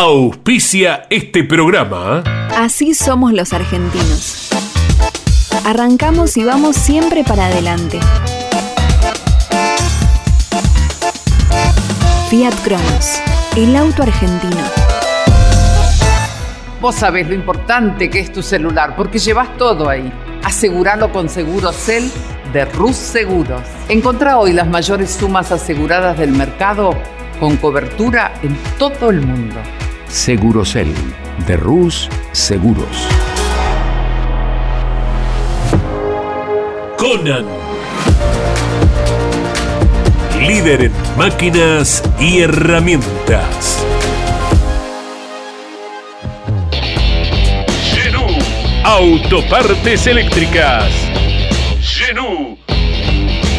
auspicia este programa. Así somos los argentinos. Arrancamos y vamos siempre para adelante. Fiat Cronos, el auto argentino. Vos sabés lo importante que es tu celular porque llevas todo ahí. Aseguralo con Segurocel de Rus Seguros. Encontrá hoy las mayores sumas aseguradas del mercado con cobertura en todo el mundo. Segurocel de Rus Seguros. Conan. Líder en máquinas y herramientas. Genú. Autopartes eléctricas. Genú.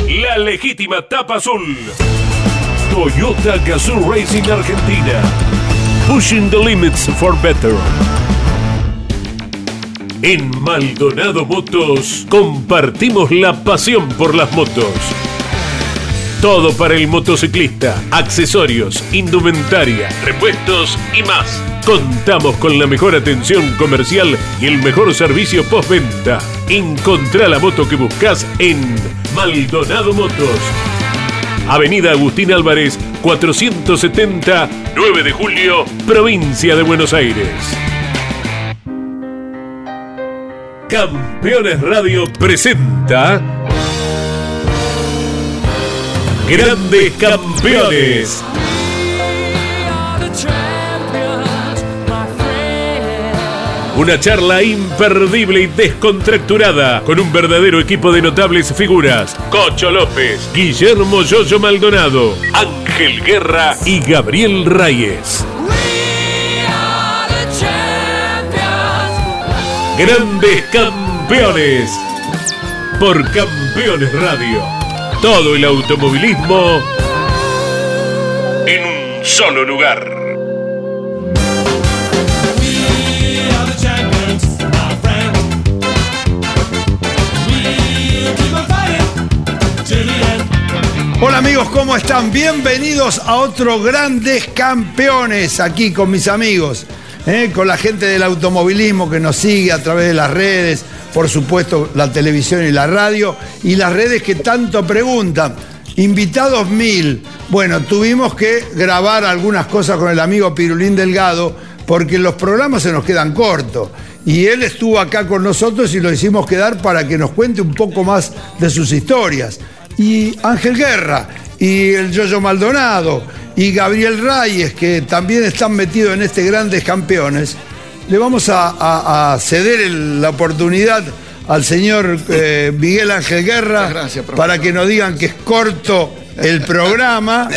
La legítima tapa azul. Toyota Gazoo Racing Argentina. Pushing the limits for better. En Maldonado Motos compartimos la pasión por las motos. Todo para el motociclista, accesorios, indumentaria, repuestos y más. Contamos con la mejor atención comercial y el mejor servicio postventa. Encontrá la moto que buscas en Maldonado Motos. Avenida Agustín Álvarez, 470, 9 de julio, provincia de Buenos Aires. Campeones Radio presenta Grandes Campeones. Una charla imperdible y descontracturada con un verdadero equipo de notables figuras. Cocho López, Guillermo Yoyo Maldonado, Ángel Guerra y Gabriel Reyes. Grandes Campeones. Por Campeones Radio. Todo el automovilismo en un solo lugar. Hola amigos, ¿cómo están? Bienvenidos a otro Grandes Campeones aquí con mis amigos, ¿eh? con la gente del automovilismo que nos sigue a través de las redes, por supuesto la televisión y la radio, y las redes que tanto preguntan. Invitados mil. Bueno, tuvimos que grabar algunas cosas con el amigo Pirulín Delgado porque los programas se nos quedan cortos. Y él estuvo acá con nosotros y lo hicimos quedar para que nos cuente un poco más de sus historias y Ángel Guerra, y el Yoyo Maldonado, y Gabriel Reyes, que también están metidos en este Grandes Campeones, le vamos a, a- a ceder el- la oportunidad al señor eh, Miguel Ángel Guerra gracias, para que nos digan que es corto el programa.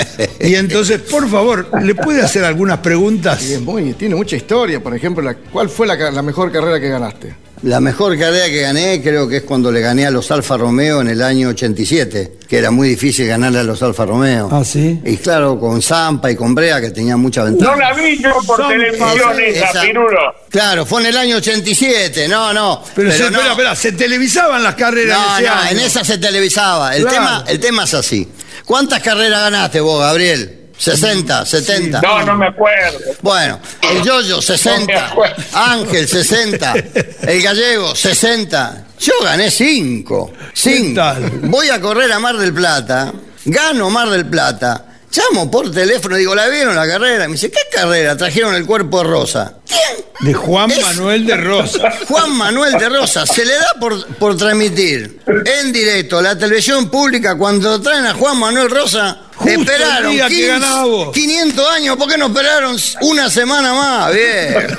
Y entonces, por favor, ¿le puede hacer algunas preguntas? Es muy, tiene mucha historia. Por ejemplo, la- ¿cuál fue la mejor carrera que ganaste? La mejor carrera que gané creo que es cuando le gané a los Alfa Romeo en el año 87, que era muy difícil ganarle a los Alfa Romeo. Ah, ¿sí? Y claro, con Zampa y con Brea, que tenía mucha ventaja. No la vi yo por televisión esa, Esa- Pirulo. Claro, fue en el año 87, no, no. Pero, se, no. espera, espera, se televisaban las carreras No, en ese no, año. en esa se televisaba. El, Claro. tema, el tema es así. ¿Cuántas carreras ganaste vos, Gabriel? ¿60, 70? No, no me acuerdo. Bueno, el Yoyo, No me 60. acuerdo. Ángel, 60. El Gallego, 60. Yo gané 5. ¿Qué tal? Voy a correr a Mar del Plata. Gano Mar del Plata. Llamo por teléfono digo, ¿la vieron la carrera? Me dice, ¿qué carrera? Trajeron el cuerpo de Rosa. ¿Quién? De Juan Es- Manuel de Rosa. Juan Manuel de Rosa, se le da por, por transmitir en directo la televisión pública cuando traen a Juan Manuel Rosa. Justo el esperaron día que ganaba vos. 500 años, ¿por qué no esperaron una semana más? Bien.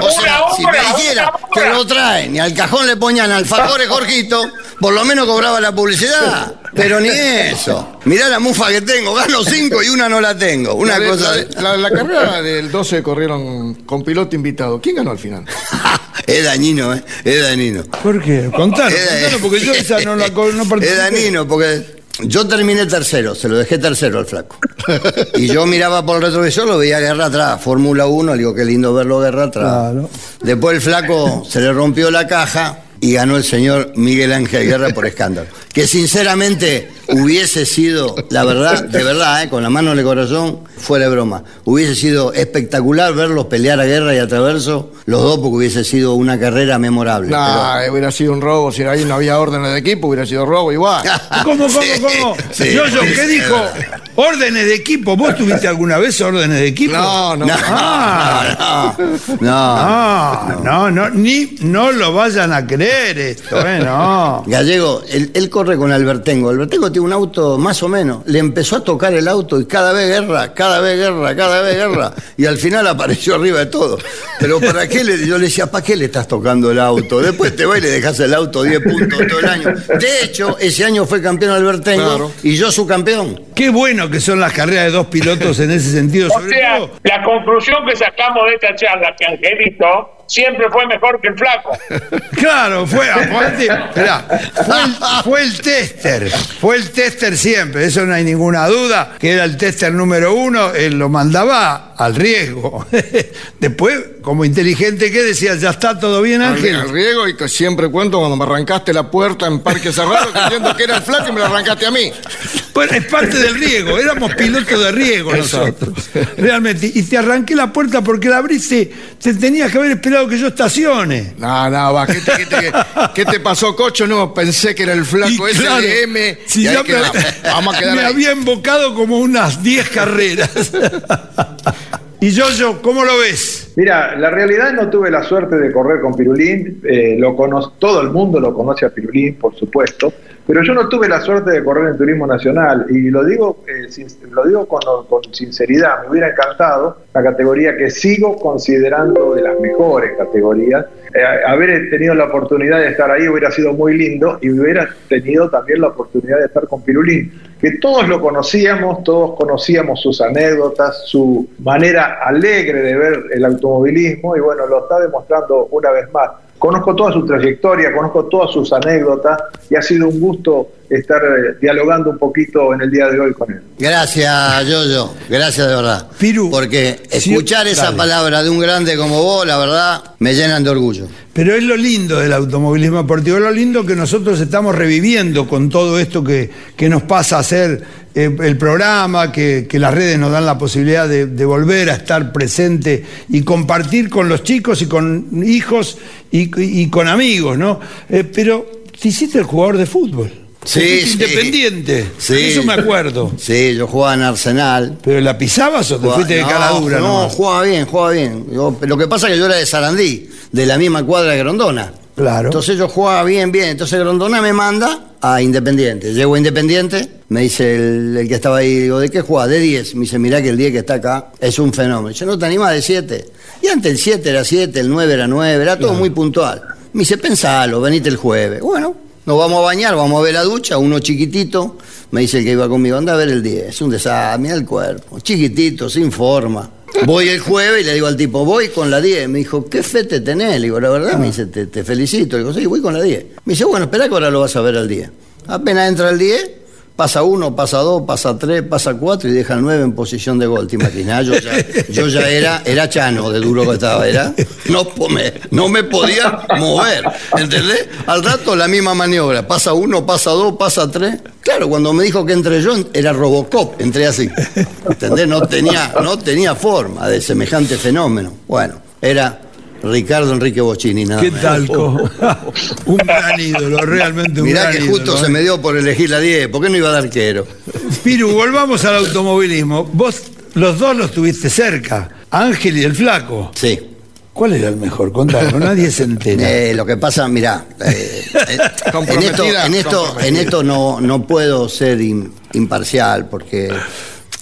O sea, si hora, me dijera una que lo traen y al cajón le ponían alfajores Jorgito, por lo menos cobraba la publicidad. Pero ni eso. Mirá la mufa que tengo, gano 5 y una no la tengo. Una la, cosa. de- la- la carrera del 12 corrieron con piloto invitado. ¿Quién ganó al final? es dañino, ¿eh? Es dañino. ¿Por qué? Contanos, Eh, contanos, porque yo esa no la no Es participé. danino, porque yo terminé tercero, se lo dejé tercero al flaco. Y yo miraba por el retrovisor, lo veía Guerra atrás, Fórmula 1, le digo, qué lindo verlo Guerra atrás. Claro. Después el flaco se le rompió la caja y ganó el señor Miguel Ángel Guerra por escándalo. Que sinceramente hubiese sido, la verdad, de verdad, eh, con la mano en el corazón, fuera de broma, hubiese sido espectacular verlos pelear a Guerra y a Traverso, los dos, porque hubiese sido una carrera memorable. No, hubiera sido un robo. Si ahí no había órdenes de equipo, hubiera sido robo igual. ¿Cómo, cómo, cómo? sí, Yo, yo, ¿qué dijo? Órdenes de equipo. ¿Vos tuviste alguna vez órdenes de equipo? No, no. No, Ah. no, no, No, no, no, ni no lo vayan a creer esto, ¿eh? No. Gallego, él, él corre con Albertengo. Albertengo tiene un auto más o menos. Le empezó a tocar el auto y cada vez guerra, cada vez guerra, cada vez guerra. Y al final apareció arriba de todo. Pero ¿para qué le, yo le decía, ¿para qué le estás tocando el auto? Después te va y le dejas el auto 10 puntos todo el año. De hecho, ese año fue campeón Albertengo Claro. y yo su campeón. Qué bueno que son las carreras de dos pilotos en ese sentido, O sobre sea, todo. la conclusión que sacamos de esta charla, que Angelito siempre fue mejor que el flaco. Claro, fue, aparte, esperá, fue, el, fue el tester, fue el tester siempre, eso no hay ninguna duda, que era el tester número uno, él lo mandaba al riesgo. Después, como inteligente que decía, ya está todo bien Ángel. al riego y que siempre cuento cuando me arrancaste la puerta en Parque Cerrado creyendo que era el flaco y me la arrancaste a mí. Bueno, es parte del riego, éramos pilotos de riego nosotros, realmente. Y te arranqué la puerta porque la abriste, te tenías que haber esperado que yo estacione. No, no, va, ¿qué te, qué te- qué te pasó, Cocho? No, pensé que era el flaco ese claro, de M. si ya me. Vamos a quedar me ahí. había invocado como unas 10 carreras. y yo, yo, ¿cómo lo ves? Mira, la realidad no tuve la suerte de correr con Pirulín, eh, lo cono- todo el mundo lo conoce a Pirulín, por supuesto, pero yo no tuve la suerte de correr en Turismo Nacional y lo digo, eh, sin- lo digo con, sinceridad, me hubiera encantado la categoría que sigo considerando de las mejores categorías. Eh, haber tenido la oportunidad de estar ahí hubiera sido muy lindo y hubiera tenido también la oportunidad de estar con Pirulín, que todos lo conocíamos, todos conocíamos sus anécdotas, su manera alegre de ver el automovilismo y bueno, lo está demostrando una vez más. Conozco toda su trayectoria, conozco todas sus anécdotas y ha sido un gusto estar eh, dialogando un poquito en el día de hoy con él. Gracias, Yoyo. Gracias de verdad. Piru, Porque sí, escuchar esa dale. palabra de un grande como vos, la verdad, me llenan de orgullo. Pero es lo lindo del automovilismo deportivo, es lo lindo que nosotros estamos reviviendo con todo esto que, que nos pasa a hacer eh, el programa, que, que las redes nos dan la posibilidad de, de volver a estar presente y compartir con los chicos y con hijos y, y con amigos, ¿no? Eh, pero te hiciste el jugador de fútbol. Sí, sí. independiente. Sí. Eso me acuerdo. Sí, yo jugaba en Arsenal. ¿Pero la pisabas o te Jugaba- fuiste de cara dura? No, nomás? jugaba bien, jugaba bien. Yo- lo que pasa es que yo era de Sarandí, de la misma cuadra de Grondona. Claro. Entonces yo jugaba bien, bien. Entonces Grondona me manda a Independiente. Llego a Independiente, me dice el, el que estaba ahí, digo, ¿de qué juega? De 10. Me dice, mirá que el 10 que está acá es un fenómeno. Yo no te animás de 7. Y antes el 7 era 7, el 9 era 9, era todo muy puntual. Me dice, pensalo, venite el jueves. Bueno, nos vamos a bañar, vamos a ver la ducha, uno chiquitito. Me dice el que iba conmigo, anda a ver el 10. Es un desastre, mira el cuerpo. Chiquitito, sin forma. Voy el jueves y le digo al tipo, voy con la 10. Me dijo, ¿qué fe te tenés? Le digo, la verdad, me dice, te, te felicito. Le digo, sí, voy con la 10. Me dice, bueno, espera que ahora lo vas a ver al 10. Apenas entra el 10, pasa uno, pasa dos, pasa tres, pasa cuatro y deja 9 en posición de gol. ¿Te imaginas? Yo ya, era, era chano de duro que estaba, era. No, me, no me podía mover, ¿entendés? Al rato la misma maniobra. Pasa uno, pasa dos, pasa tres. Claro, cuando me dijo que entré yo, era Robocop, entré así. ¿Entendés? No tenía, no tenía forma de semejante fenómeno. Bueno, era Ricardo Enrique Bocini, nada ¿Qué menos. tal? co? un gran ídolo, realmente un Mirá gran que justo ídolo, se ¿eh? me dio por elegir la 10. ¿Por qué no iba a dar arquero? Piru, volvamos al automovilismo. Vos, los dos los tuviste cerca, Ángel y el Flaco. Sí. ¿Cuál era el mejor? Contalo, nadie se entera. Eh, lo que pasa, mirá, eh, eh, en esto, Comprometida, en esto, comprometida. en esto no, no puedo ser im- imparcial porque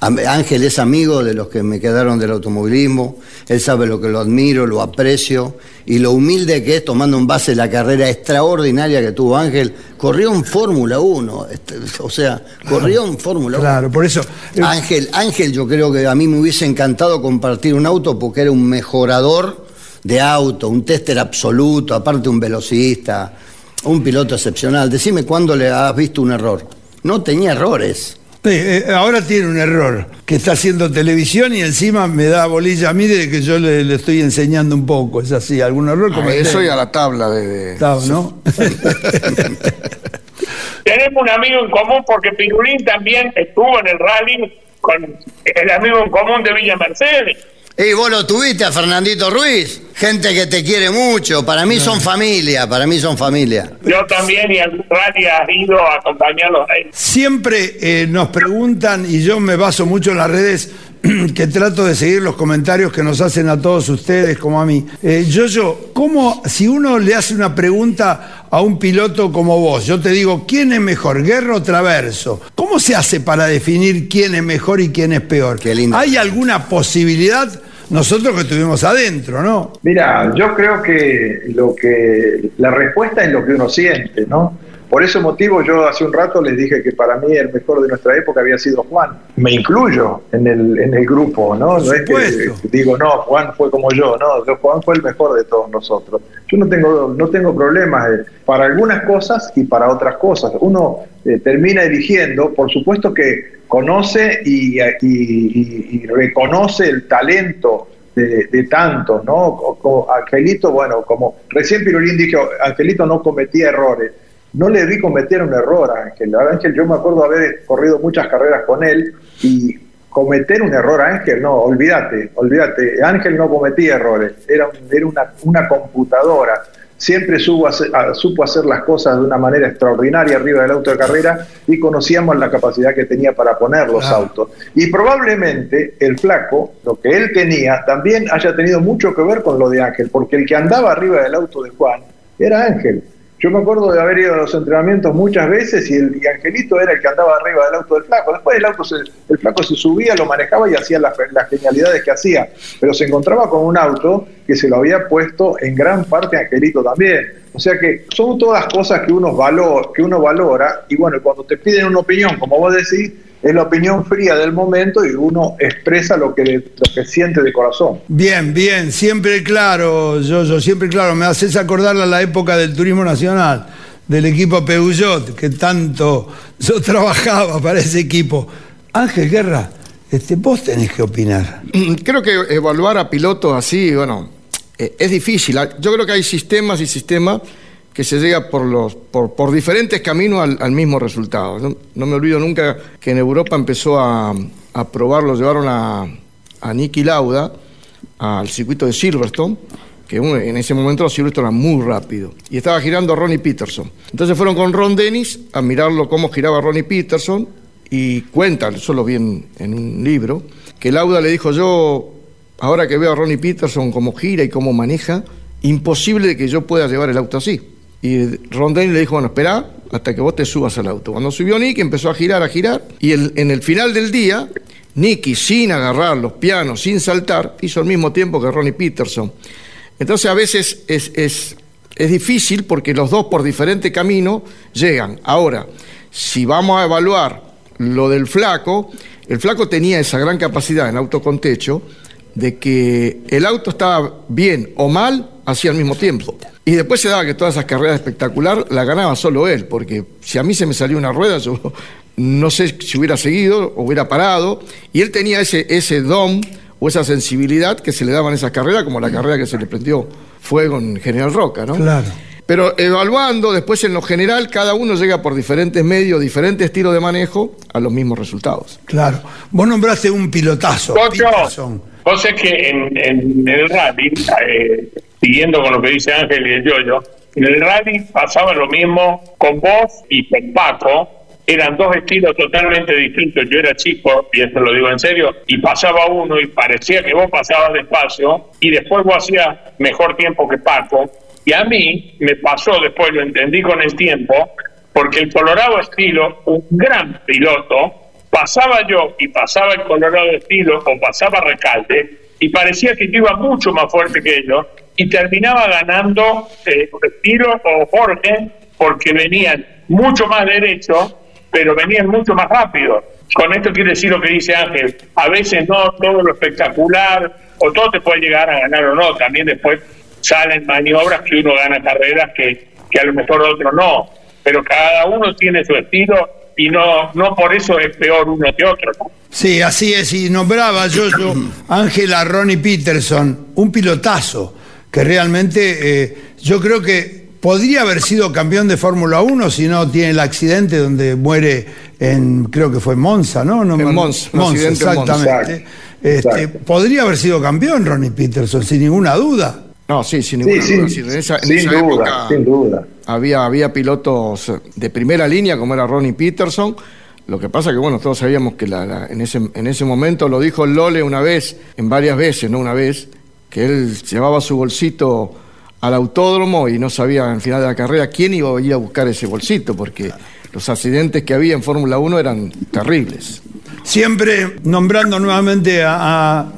Ángel es amigo de los que me quedaron del automovilismo, él sabe lo que lo admiro, lo aprecio y lo humilde que es tomando en base la carrera extraordinaria que tuvo Ángel. Corrió en Fórmula 1, este, o sea, corrió en Fórmula 1. Claro, por eso. eh, Ángel, Ángel, yo creo que a mí me hubiese encantado compartir un auto porque era un mejorador de auto, un tester absoluto, aparte un velocista, un piloto excepcional. Decime cuándo le has visto un error. No tenía errores. Eh, eh, ahora tiene un error, que está haciendo televisión y encima me da bolilla a mí de que yo le, le estoy enseñando un poco. Es así, algún error A cometé. eso y a la tabla de... de- Está, ¿no? Tenemos un amigo en común porque Pirulín también estuvo en el rally con el amigo en común de Villa Mercedes. Y vos lo tuviste a Fernandito Ruiz, gente que te quiere mucho, para mí son familia, para mí son familia. Yo también y al rally has ido a acompañarlos a él. Siempre eh, nos preguntan, y yo me baso mucho en las redes, que trato de seguir los comentarios que nos hacen a todos ustedes como a mí. Eh, yo, yo, ¿cómo, si uno le hace una pregunta a un piloto como vos, yo te digo, ¿quién es mejor, Guerra o Traverso? ¿Cómo se hace para definir quién es mejor y quién es peor? Qué lindo. ¿Hay alguna posibilidad? Nosotros que estuvimos adentro, ¿no? Mira, yo creo que lo que la respuesta es lo que uno siente, ¿no? Por ese motivo yo hace un rato les dije que para mí el mejor de nuestra época había sido Juan. Me incluyo en el, en el grupo, ¿no? No es que digo, no, Juan fue como yo, no, Juan fue el mejor de todos nosotros. Yo no tengo, no tengo problemas eh, para algunas cosas y para otras cosas. Uno eh, termina eligiendo, por supuesto que conoce y, y- y- y reconoce el talento de, de tantos, ¿no? Angelito, bueno, como recién Pirulín dijo, Angelito no cometía errores. No le vi cometer un error a Ángel. A Ángel yo me acuerdo haber corrido muchas carreras con él y cometer un error a Ángel, no, olvídate, olvídate. Ángel no cometía errores, era, un- era una, una computadora. Siempre supo hacer, a- supo hacer las cosas de una manera extraordinaria arriba del auto de carrera y conocíamos la capacidad que tenía para poner los autos. Y probablemente el flaco, lo que él tenía, también haya tenido mucho que ver con lo de Ángel, porque el que andaba arriba del auto de Juan era Ángel. Yo me acuerdo de haber ido a los entrenamientos muchas veces y, el, Angelito era el que andaba arriba del auto del flaco. Después el auto se, el flaco se subía, lo manejaba y hacía las, genialidades que hacía. Pero se encontraba con un auto que se lo había puesto en gran parte Angelito también. O sea que son todas cosas que uno, que uno valora y bueno, cuando te piden una opinión, como vos decís, es la opinión fría del momento y uno expresa lo que, lo que siente de corazón. Bien, bien, siempre claro, yo, yo siempre claro, me haces acordar a la época del turismo nacional, del equipo Peugeot, que tanto yo trabajaba para ese equipo. Ángel Guerra, este, vos tenés que opinar. Creo que evaluar a pilotos así, bueno, eh, es difícil. Yo creo que hay sistemas y sistemas que se llega por, los, por, por diferentes caminos al, mismo resultado. No, no me olvido nunca que en Europa empezó a, a probarlo, llevaron a, a Nicky Lauda al circuito de Silverstone, que en ese momento Silverstone era muy rápido, y estaba girando Ronnie Peterson. Entonces fueron con Ron Dennis a mirarlo cómo giraba Ronnie Peterson, y cuentan, eso lo vi en, en un libro, que Lauda le dijo yo, ahora que veo a Ronnie Peterson cómo gira y cómo maneja, imposible que yo pueda llevar el auto así. Y Ron Dennis le dijo, bueno, espera hasta que vos te subas al auto. Cuando subió Nicky empezó a girar, a girar, y en el final del día, Nicky, sin agarrar los pianos, sin saltar, hizo el mismo tiempo que Ronnie Peterson. Entonces a veces es, es, es difícil porque los dos por diferente camino llegan. Ahora, si vamos a evaluar lo del flaco, el flaco tenía esa gran capacidad en auto con techo de que el auto estaba bien o mal hacía al mismo tiempo. Y después se daba que todas esas carreras espectacular la ganaba solo él, porque si a mí se me salió una rueda, yo no sé si hubiera seguido o hubiera parado, y él tenía ese, ese don o esa sensibilidad que se le daban en esas carreras, como la carrera que se le prendió fuego en General Roca, ¿no? Claro. Pero evaluando, después en lo general, cada uno llega por diferentes medios, diferentes estilos de manejo a los mismos resultados. Claro. Vos nombraste un pilotazo. Es que en, en el rally, eh, siguiendo con lo que dice Ángel y el Yoyo, en el rally pasaba lo mismo con vos y con Paco. Eran dos estilos totalmente distintos. Yo era chico, y esto lo digo en serio, y pasaba uno y parecía que vos pasabas despacio, y después vos hacías mejor tiempo que Paco. Y a mí me pasó, después lo entendí con el tiempo, porque el Colorado Estilo, un gran piloto, pasaba yo y pasaba el Colorado Estilo o pasaba Recalde y parecía que yo iba mucho más fuerte que ellos y terminaba ganando eh, o Jorge porque venían mucho más derecho pero venían mucho más rápido. Con esto quiere decir lo que dice Ángel, a veces no todo lo espectacular o todo te puede llegar a ganar o no, también después salen maniobras que uno gana carreras que, que a lo mejor otro no, pero cada uno tiene su estilo y no, no por eso es peor uno que otro. Sí, así es, y nombraba yo, yo Ángela Ronnie Peterson, un pilotazo, que realmente eh, yo creo que podría haber sido campeón de Fórmula 1 si no tiene el accidente donde muere en, creo que fue Monza, ¿no? no En Monza, en exactamente. Este, podría haber sido campeón Ronnie Peterson, sin ninguna duda. No, sí, sin ninguna sí, duda. Sí, en esa, en sin esa duda, época sin duda. había, había pilotos de primera línea, como era Ronnie Peterson. Lo que pasa que, bueno, todos sabíamos que la- la- en, ese, en ese momento, lo dijo Lole una vez, en varias veces, no una vez, que él llevaba su bolsito al autódromo y no sabía al final de la carrera quién iba a ir a buscar ese bolsito, porque los accidentes que había en Fórmula 1 eran terribles. Siempre nombrando nuevamente a,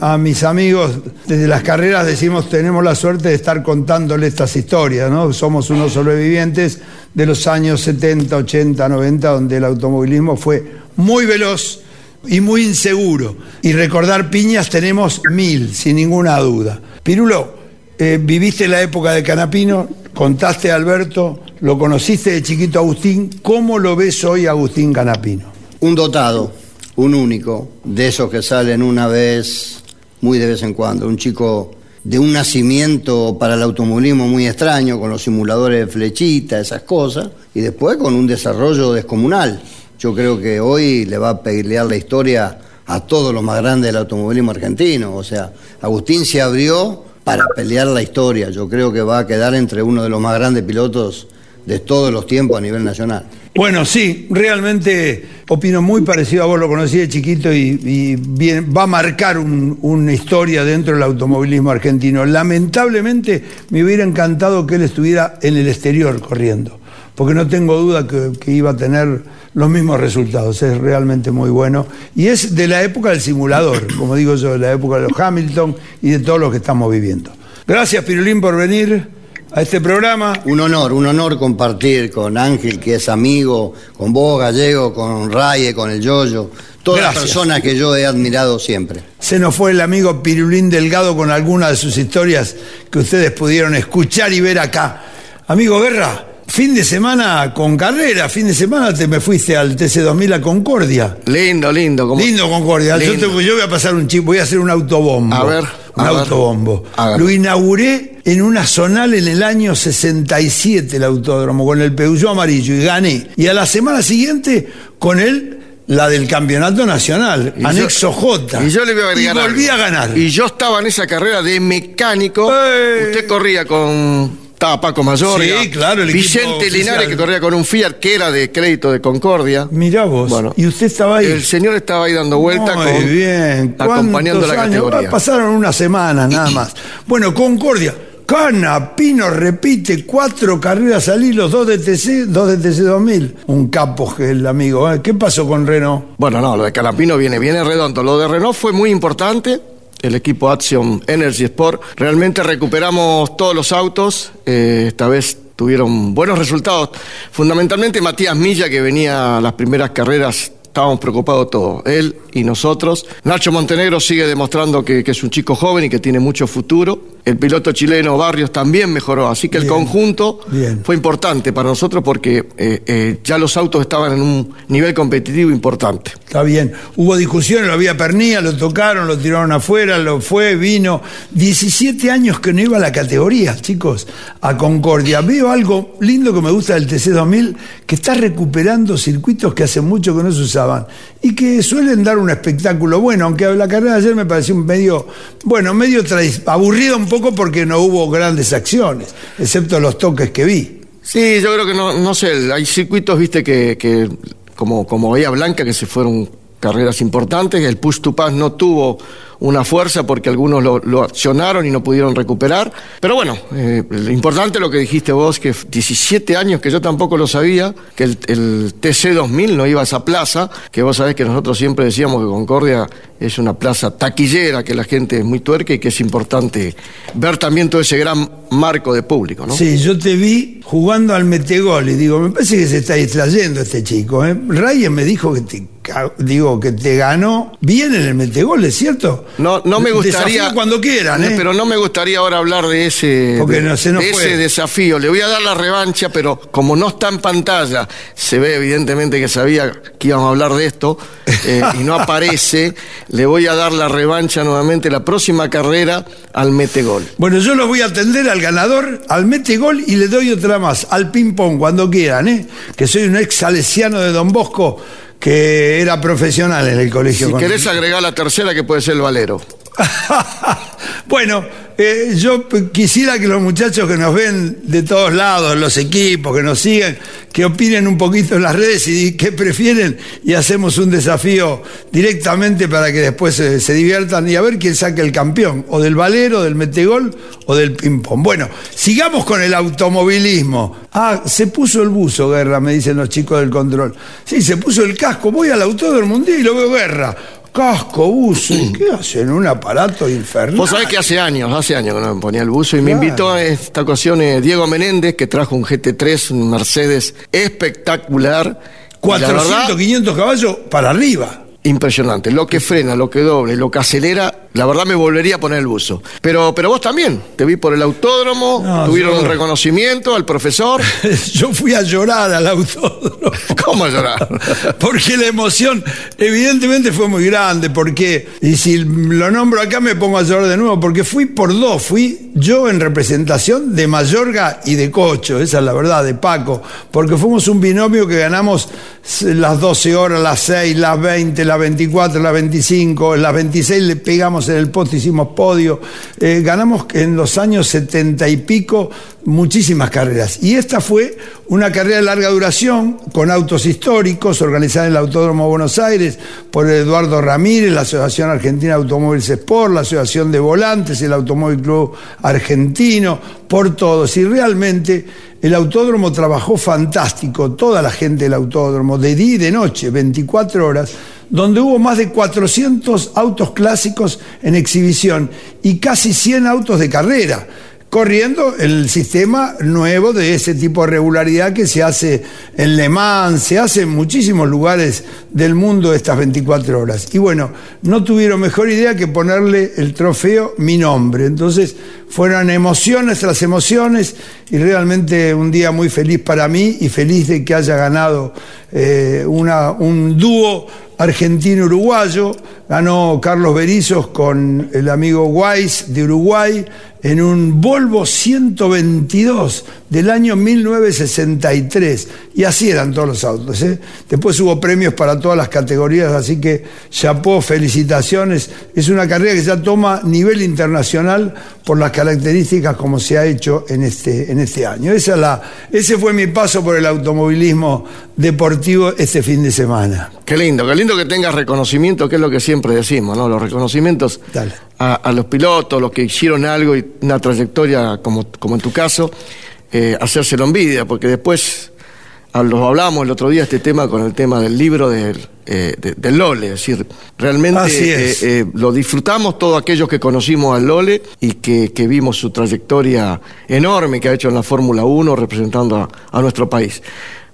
a- a mis amigos desde las carreras, decimos tenemos la suerte de estar contándole estas historias, ¿no? Somos unos sobrevivientes de los años 70, 80, 90, donde el automovilismo fue muy veloz y muy inseguro. Y recordar piñas tenemos mil, sin ninguna duda. Pirulo, eh, viviste la época de Canapino, contaste a Alberto, lo conociste de chiquito Agustín, ¿cómo lo ves hoy Agustín Canapino? Un dotado, un único, de esos que salen una vez, muy de vez en cuando. Un chico de un nacimiento para el automovilismo muy extraño, con los simuladores de flechita, esas cosas, y después con un desarrollo descomunal. Yo creo que hoy le va a pelear la historia a todos los más grandes del automovilismo argentino. O sea, Agustín se abrió para pelear la historia. Yo creo que va a quedar entre uno de los más grandes pilotos de todos los tiempos a nivel nacional. Bueno, sí, realmente opino muy parecido a vos, lo conocí de chiquito y, bien, va a marcar un- una historia dentro del automovilismo argentino. Lamentablemente me hubiera encantado que él estuviera en el exterior corriendo, porque no tengo duda que, que iba a tener los mismos resultados, es realmente muy bueno. Y es de la época del simulador, como digo yo, de la época de los Hamilton y de todo lo que estamos viviendo. Gracias, Pirulín, por venir a este programa. Un honor, un honor compartir con Ángel, que es amigo, con vos, Gallego, con Raye, con el Yoyo, todas las personas que yo he admirado siempre. Se nos fue el amigo Pirulín Delgado con algunas de sus historias que ustedes pudieron escuchar y ver acá. Amigo Guerra, fin de semana con carrera, fin de semana te me fuiste al TC2000 a Concordia. Lindo, lindo. como- Lindo Concordia. Yo, te- yo voy a pasar un chip, voy a hacer un autobombo. A ver, Un a ver. autobombo. A ver. Lo inauguré en una zonal en el año 67 el autódromo, con el Peugeot amarillo, y gané. Y a la semana siguiente, con él, la del campeonato nacional, Y yo- anexo J. Y yo le voy a agregar Y volví algo. a ganar. Y yo estaba en esa carrera de mecánico. ¡Eh! Usted corría con. Estaba Paco Mayor. Sí, claro, el Vicente oficial. Linares, que corría con un Fiat que era de crédito de Concordia. Mirá vos. Bueno. y usted estaba ahí. El señor estaba ahí dando vuelta Muy con, bien. acompañando la categoría. Pasaron unas semanas nada más. Bueno, Concordia. Canapino repite cuatro carreras al hilo, dos de TC, dos de TC 2000. Un capo que el amigo. ¿eh? ¿Qué pasó con Renault? Bueno, no, lo de Canapino viene, viene redondo. Lo de Renault fue muy importante. El equipo Action Energy Sport. Realmente recuperamos todos los autos. eh, esta vez tuvieron buenos resultados. Fundamentalmente Matías Milla, que venía a las primeras carreras. Estábamos preocupados todos, él y nosotros. Nacho Montenegro sigue demostrando que, que es un chico joven y que tiene mucho futuro. El piloto chileno Barrios también mejoró. Así que el Bien, conjunto bien. fue importante para nosotros porque eh, eh, ya los autos estaban en un nivel competitivo importante. Está bien. Hubo discusiones, lo había Pernía, lo tocaron, lo tiraron afuera, lo fue, vino. 17 años que no iba a la categoría, chicos, a Concordia. Veo algo lindo que me gusta del TC2000, que está recuperando circuitos que hace mucho que no se usaban y que suelen dar un espectáculo bueno, aunque la carrera de ayer me pareció un medio, bueno, medio aburrido un poco porque no hubo grandes acciones, excepto los toques que vi. Sí, yo creo que no, no sé, hay circuitos, viste, que, que como, como Bahía Blanca, que se fueron carreras importantes, el push to pass no tuvo una fuerza porque algunos lo, accionaron y no pudieron recuperar. Pero bueno, eh, lo importante lo que dijiste vos, que 17 años que yo tampoco lo sabía, que el, el TC2000 no iba a esa plaza, que vos sabés que nosotros siempre decíamos que Concordia es una plaza taquillera, que la gente es muy tuerca y que es importante ver también todo ese gran marco de público, ¿no? Sí, yo te vi jugando al metegol y digo, me parece que se está distrayendo este chico. ¿eh? Reyes me dijo que te, digo, que te ganó bien en el metegol, ¿es cierto? No, no me gustaría. Desafío cuando quieran, ¿eh? Pero no me gustaría ahora hablar de ese, Porque de, no, se nos de fue. ese desafío. Le voy a dar la revancha, pero como no está en pantalla, se ve evidentemente que sabía que íbamos a hablar de esto eh, y no aparece. Le voy a dar la revancha nuevamente la próxima carrera al Metegol. Bueno, yo los voy a atender al ganador, al mete gol y le doy otra más, al ping-pong, cuando quieran, ¿eh? Que soy un ex salesiano de Don Bosco que era profesional en el colegio. Si querés agregar la tercera, que puede ser el Valero. bueno, eh, yo quisiera que los muchachos que nos ven de todos lados, los equipos que nos siguen, que opinen un poquito en las redes y qué prefieren y hacemos un desafío directamente para que después se, se diviertan y a ver quién saca el campeón, o del valero, del metegol o del ping-pong. Bueno, sigamos con el automovilismo. Ah, se puso el buzo, Guerra, me dicen los chicos del control. Sí, se puso el casco, voy al autódromo un día y lo veo Guerra. Casco, buzo, ¿qué hacen? Un aparato infernal. Vos sabés que hace años, hace años que no me ponía el buzo y me invitó a esta ocasión eh, Diego Menéndez, que trajo un GT3, un Mercedes espectacular. Y la 400, verdad, 500 caballos para arriba. impresionante. Lo que frena, lo que doble, lo que acelera, la verdad me volvería a poner el buzo. Pero, pero vos también, te vi por el autódromo, No, tuvieron yo- un reconocimiento al profesor. Yo fui a llorar al autódromo. ¿Cómo llorar? Porque la emoción, evidentemente, fue muy grande. Porque, y si lo nombro acá, me pongo a llorar de nuevo. Porque fui por dos. Fui yo en representación de Mayorga y de Cocho. Esa es la verdad, de Paco. Porque fuimos un binomio que ganamos las 12 horas, las 6, las 20, las 24, las 25. Las 26 le pegamos en el poste, hicimos podio. Eh, ganamos en los años 70 y pico muchísimas carreras. Y esta fue una carrera de larga duración con autos históricos, organizada en el Autódromo de Buenos Aires por Eduardo Ramírez, la Asociación Argentina de Automóviles Sport, la Asociación de Volantes, el Automóvil Club Argentino, por todos. Y realmente el autódromo trabajó fantástico, toda la gente del autódromo, de día y de noche, 24 horas, donde hubo más de 400 autos clásicos en exhibición y casi 100 autos de carrera corriendo el sistema nuevo de ese tipo de regularidad que se hace en Le Mans, se hace en muchísimos lugares del mundo estas 24 horas. Y bueno, no tuvieron mejor idea que ponerle el trofeo mi nombre. Entonces fueron emociones tras emociones y realmente un día muy feliz para mí y feliz de que haya ganado eh, una, un dúo argentino-uruguayo. Ganó Carlos Berizos con el amigo Weiss de Uruguay en un Volvo 122 del año 1963. Y así eran todos los autos. ¿eh? Después hubo premios para todas las categorías, así que chapó, felicitaciones. Es una carrera que ya toma nivel internacional por las características como se ha hecho en este, en este año. Esa es la, ese fue mi paso por el automovilismo deportivo este fin de semana. Qué lindo, qué lindo que tengas reconocimiento, que es lo que siempre decimos, ¿no? Los reconocimientos a, a los pilotos, los que hicieron algo y una trayectoria como, como en tu caso, eh, hacérselo envidia, porque después lo hablamos el otro día este tema con el tema del libro del, eh, de- del Lole, es decir, realmente eh, eh, lo disfrutamos todos aquellos que conocimos al Lole y que, que vimos su trayectoria enorme que ha hecho en la Fórmula 1 representando a, a nuestro país.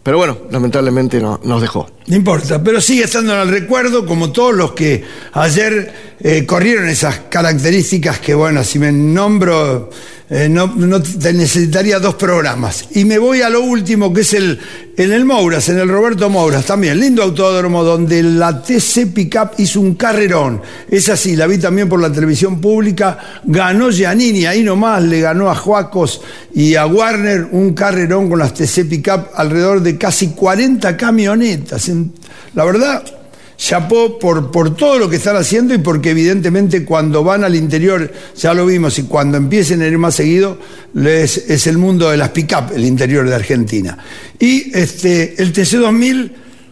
Pero bueno, lamentablemente no- nos dejó. No importa, pero sigue estando en el recuerdo como todos los que ayer eh, corrieron esas características que, bueno, si me nombro, eh, no, no te necesitaría dos programas. Y me voy a lo último, que es el en el Mouras, en el Roberto Mouras, también, lindo autódromo donde la TC Pickup hizo un carrerón. Es así, la vi también por la televisión pública, ganó Giannini, ahí nomás le ganó a Juacos y a Warner un carrerón con las TC Pickup alrededor de casi 40 camionetas. La verdad, chapó por, por todo lo que están haciendo y porque evidentemente cuando van al interior, ya lo vimos, y cuando empiecen a ir más seguido, les- es el mundo de las pick-up, el interior de Argentina. Y este, el TC2000,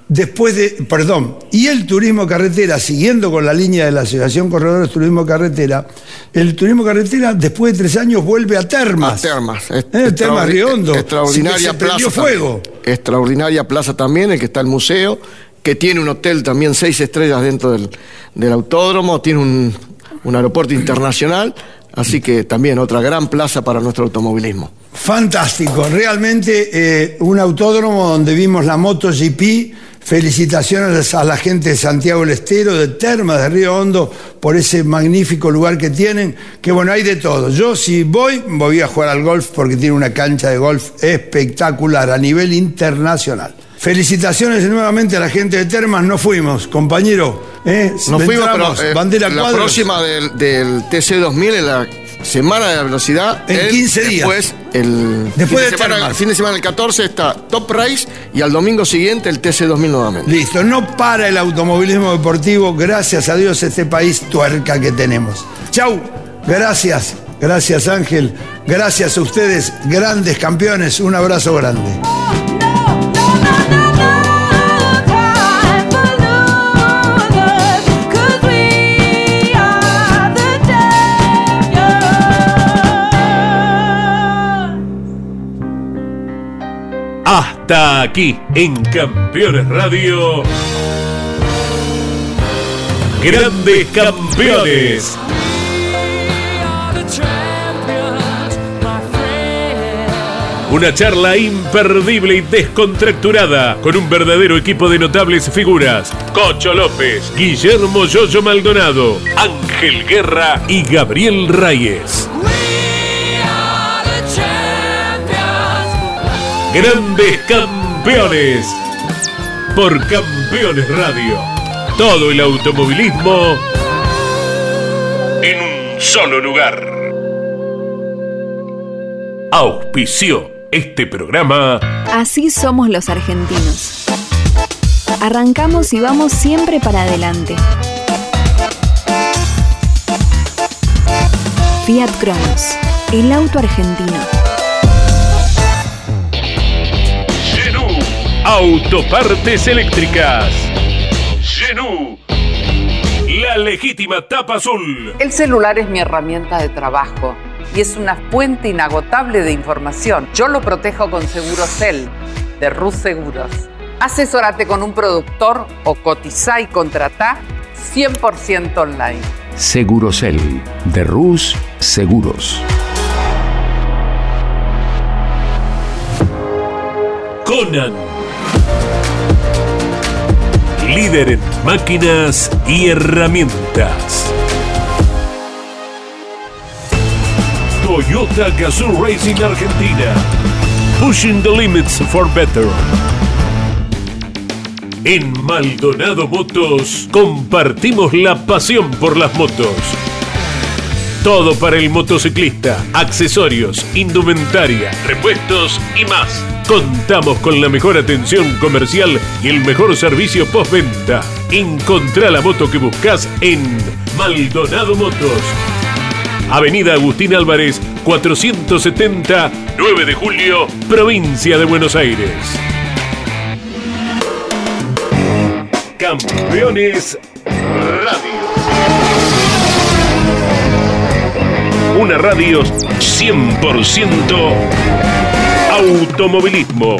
después de, perdón, y el turismo carretera, siguiendo con la línea de la Asociación Corredores Turismo Carretera, el turismo carretera después de tres años vuelve a Termas. A Termas. Es- Eh, Termas Riondo. Extraordinaria que se plaza. fuego. Extraordinaria plaza también, el que está el museo, que tiene un hotel también seis estrellas dentro del, del autódromo, tiene un, un aeropuerto internacional, así que también otra gran plaza para nuestro automovilismo. Fantástico, realmente eh, un autódromo donde vimos la MotoGP Felicitaciones a la gente de Santiago del Estero, de Termas, de Río Hondo, por ese magnífico lugar que tienen. Que bueno, hay de todo. Yo si voy, voy a jugar al golf porque tiene una cancha de golf espectacular a nivel internacional. Felicitaciones nuevamente a la gente de Termas, no fuimos, compañero. ¿eh? Nos fuimos, pero eh, bandera la cuadros. próxima del, del TC2000 en la semana de la velocidad. En el- 15 días. Después, el Después fin, de semana, el fin de semana del 14 está Top Race y al domingo siguiente el TC2000 nuevamente. Listo, no para el automovilismo deportivo, gracias a Dios este país tuerca que tenemos. Chau, gracias, gracias Ángel, gracias a ustedes, grandes campeones, un abrazo grande. Hasta aquí en Campeones Radio. Grandes campeones. Una charla imperdible y descontracturada con un verdadero equipo de notables figuras. Cocho López, Guillermo Yoyo Maldonado, Ángel Guerra y Gabriel Reyes. Grandes campeones. Por Campeones Radio. Todo el automovilismo en un solo lugar. Auspició este programa. Así somos los argentinos. Arrancamos y vamos siempre para adelante. Fiat Cronos, el auto argentino. Genú. Autopartes eléctricas. Genú. La legítima tapa azul. El celular es mi herramienta de trabajo y es una fuente inagotable de información. Yo lo protejo con Segurocel de Rus Seguros. Asesórate con un productor o cotiza y contrata 100% online. Segurosel de Rus Seguros. Conan. Líder en máquinas y herramientas. Toyota Gazoo Racing Argentina. Pushing the limits for better. En Maldonado Motos compartimos la pasión por las motos. Todo para el motociclista, accesorios, indumentaria, repuestos y más. Contamos con la mejor atención comercial y el mejor servicio postventa. Encontrá la moto que buscas en Maldonado Motos. Avenida Agustín Álvarez, 470, 9 de julio, provincia de Buenos Aires. Campeones Radio. Una radio 100% automovilismo.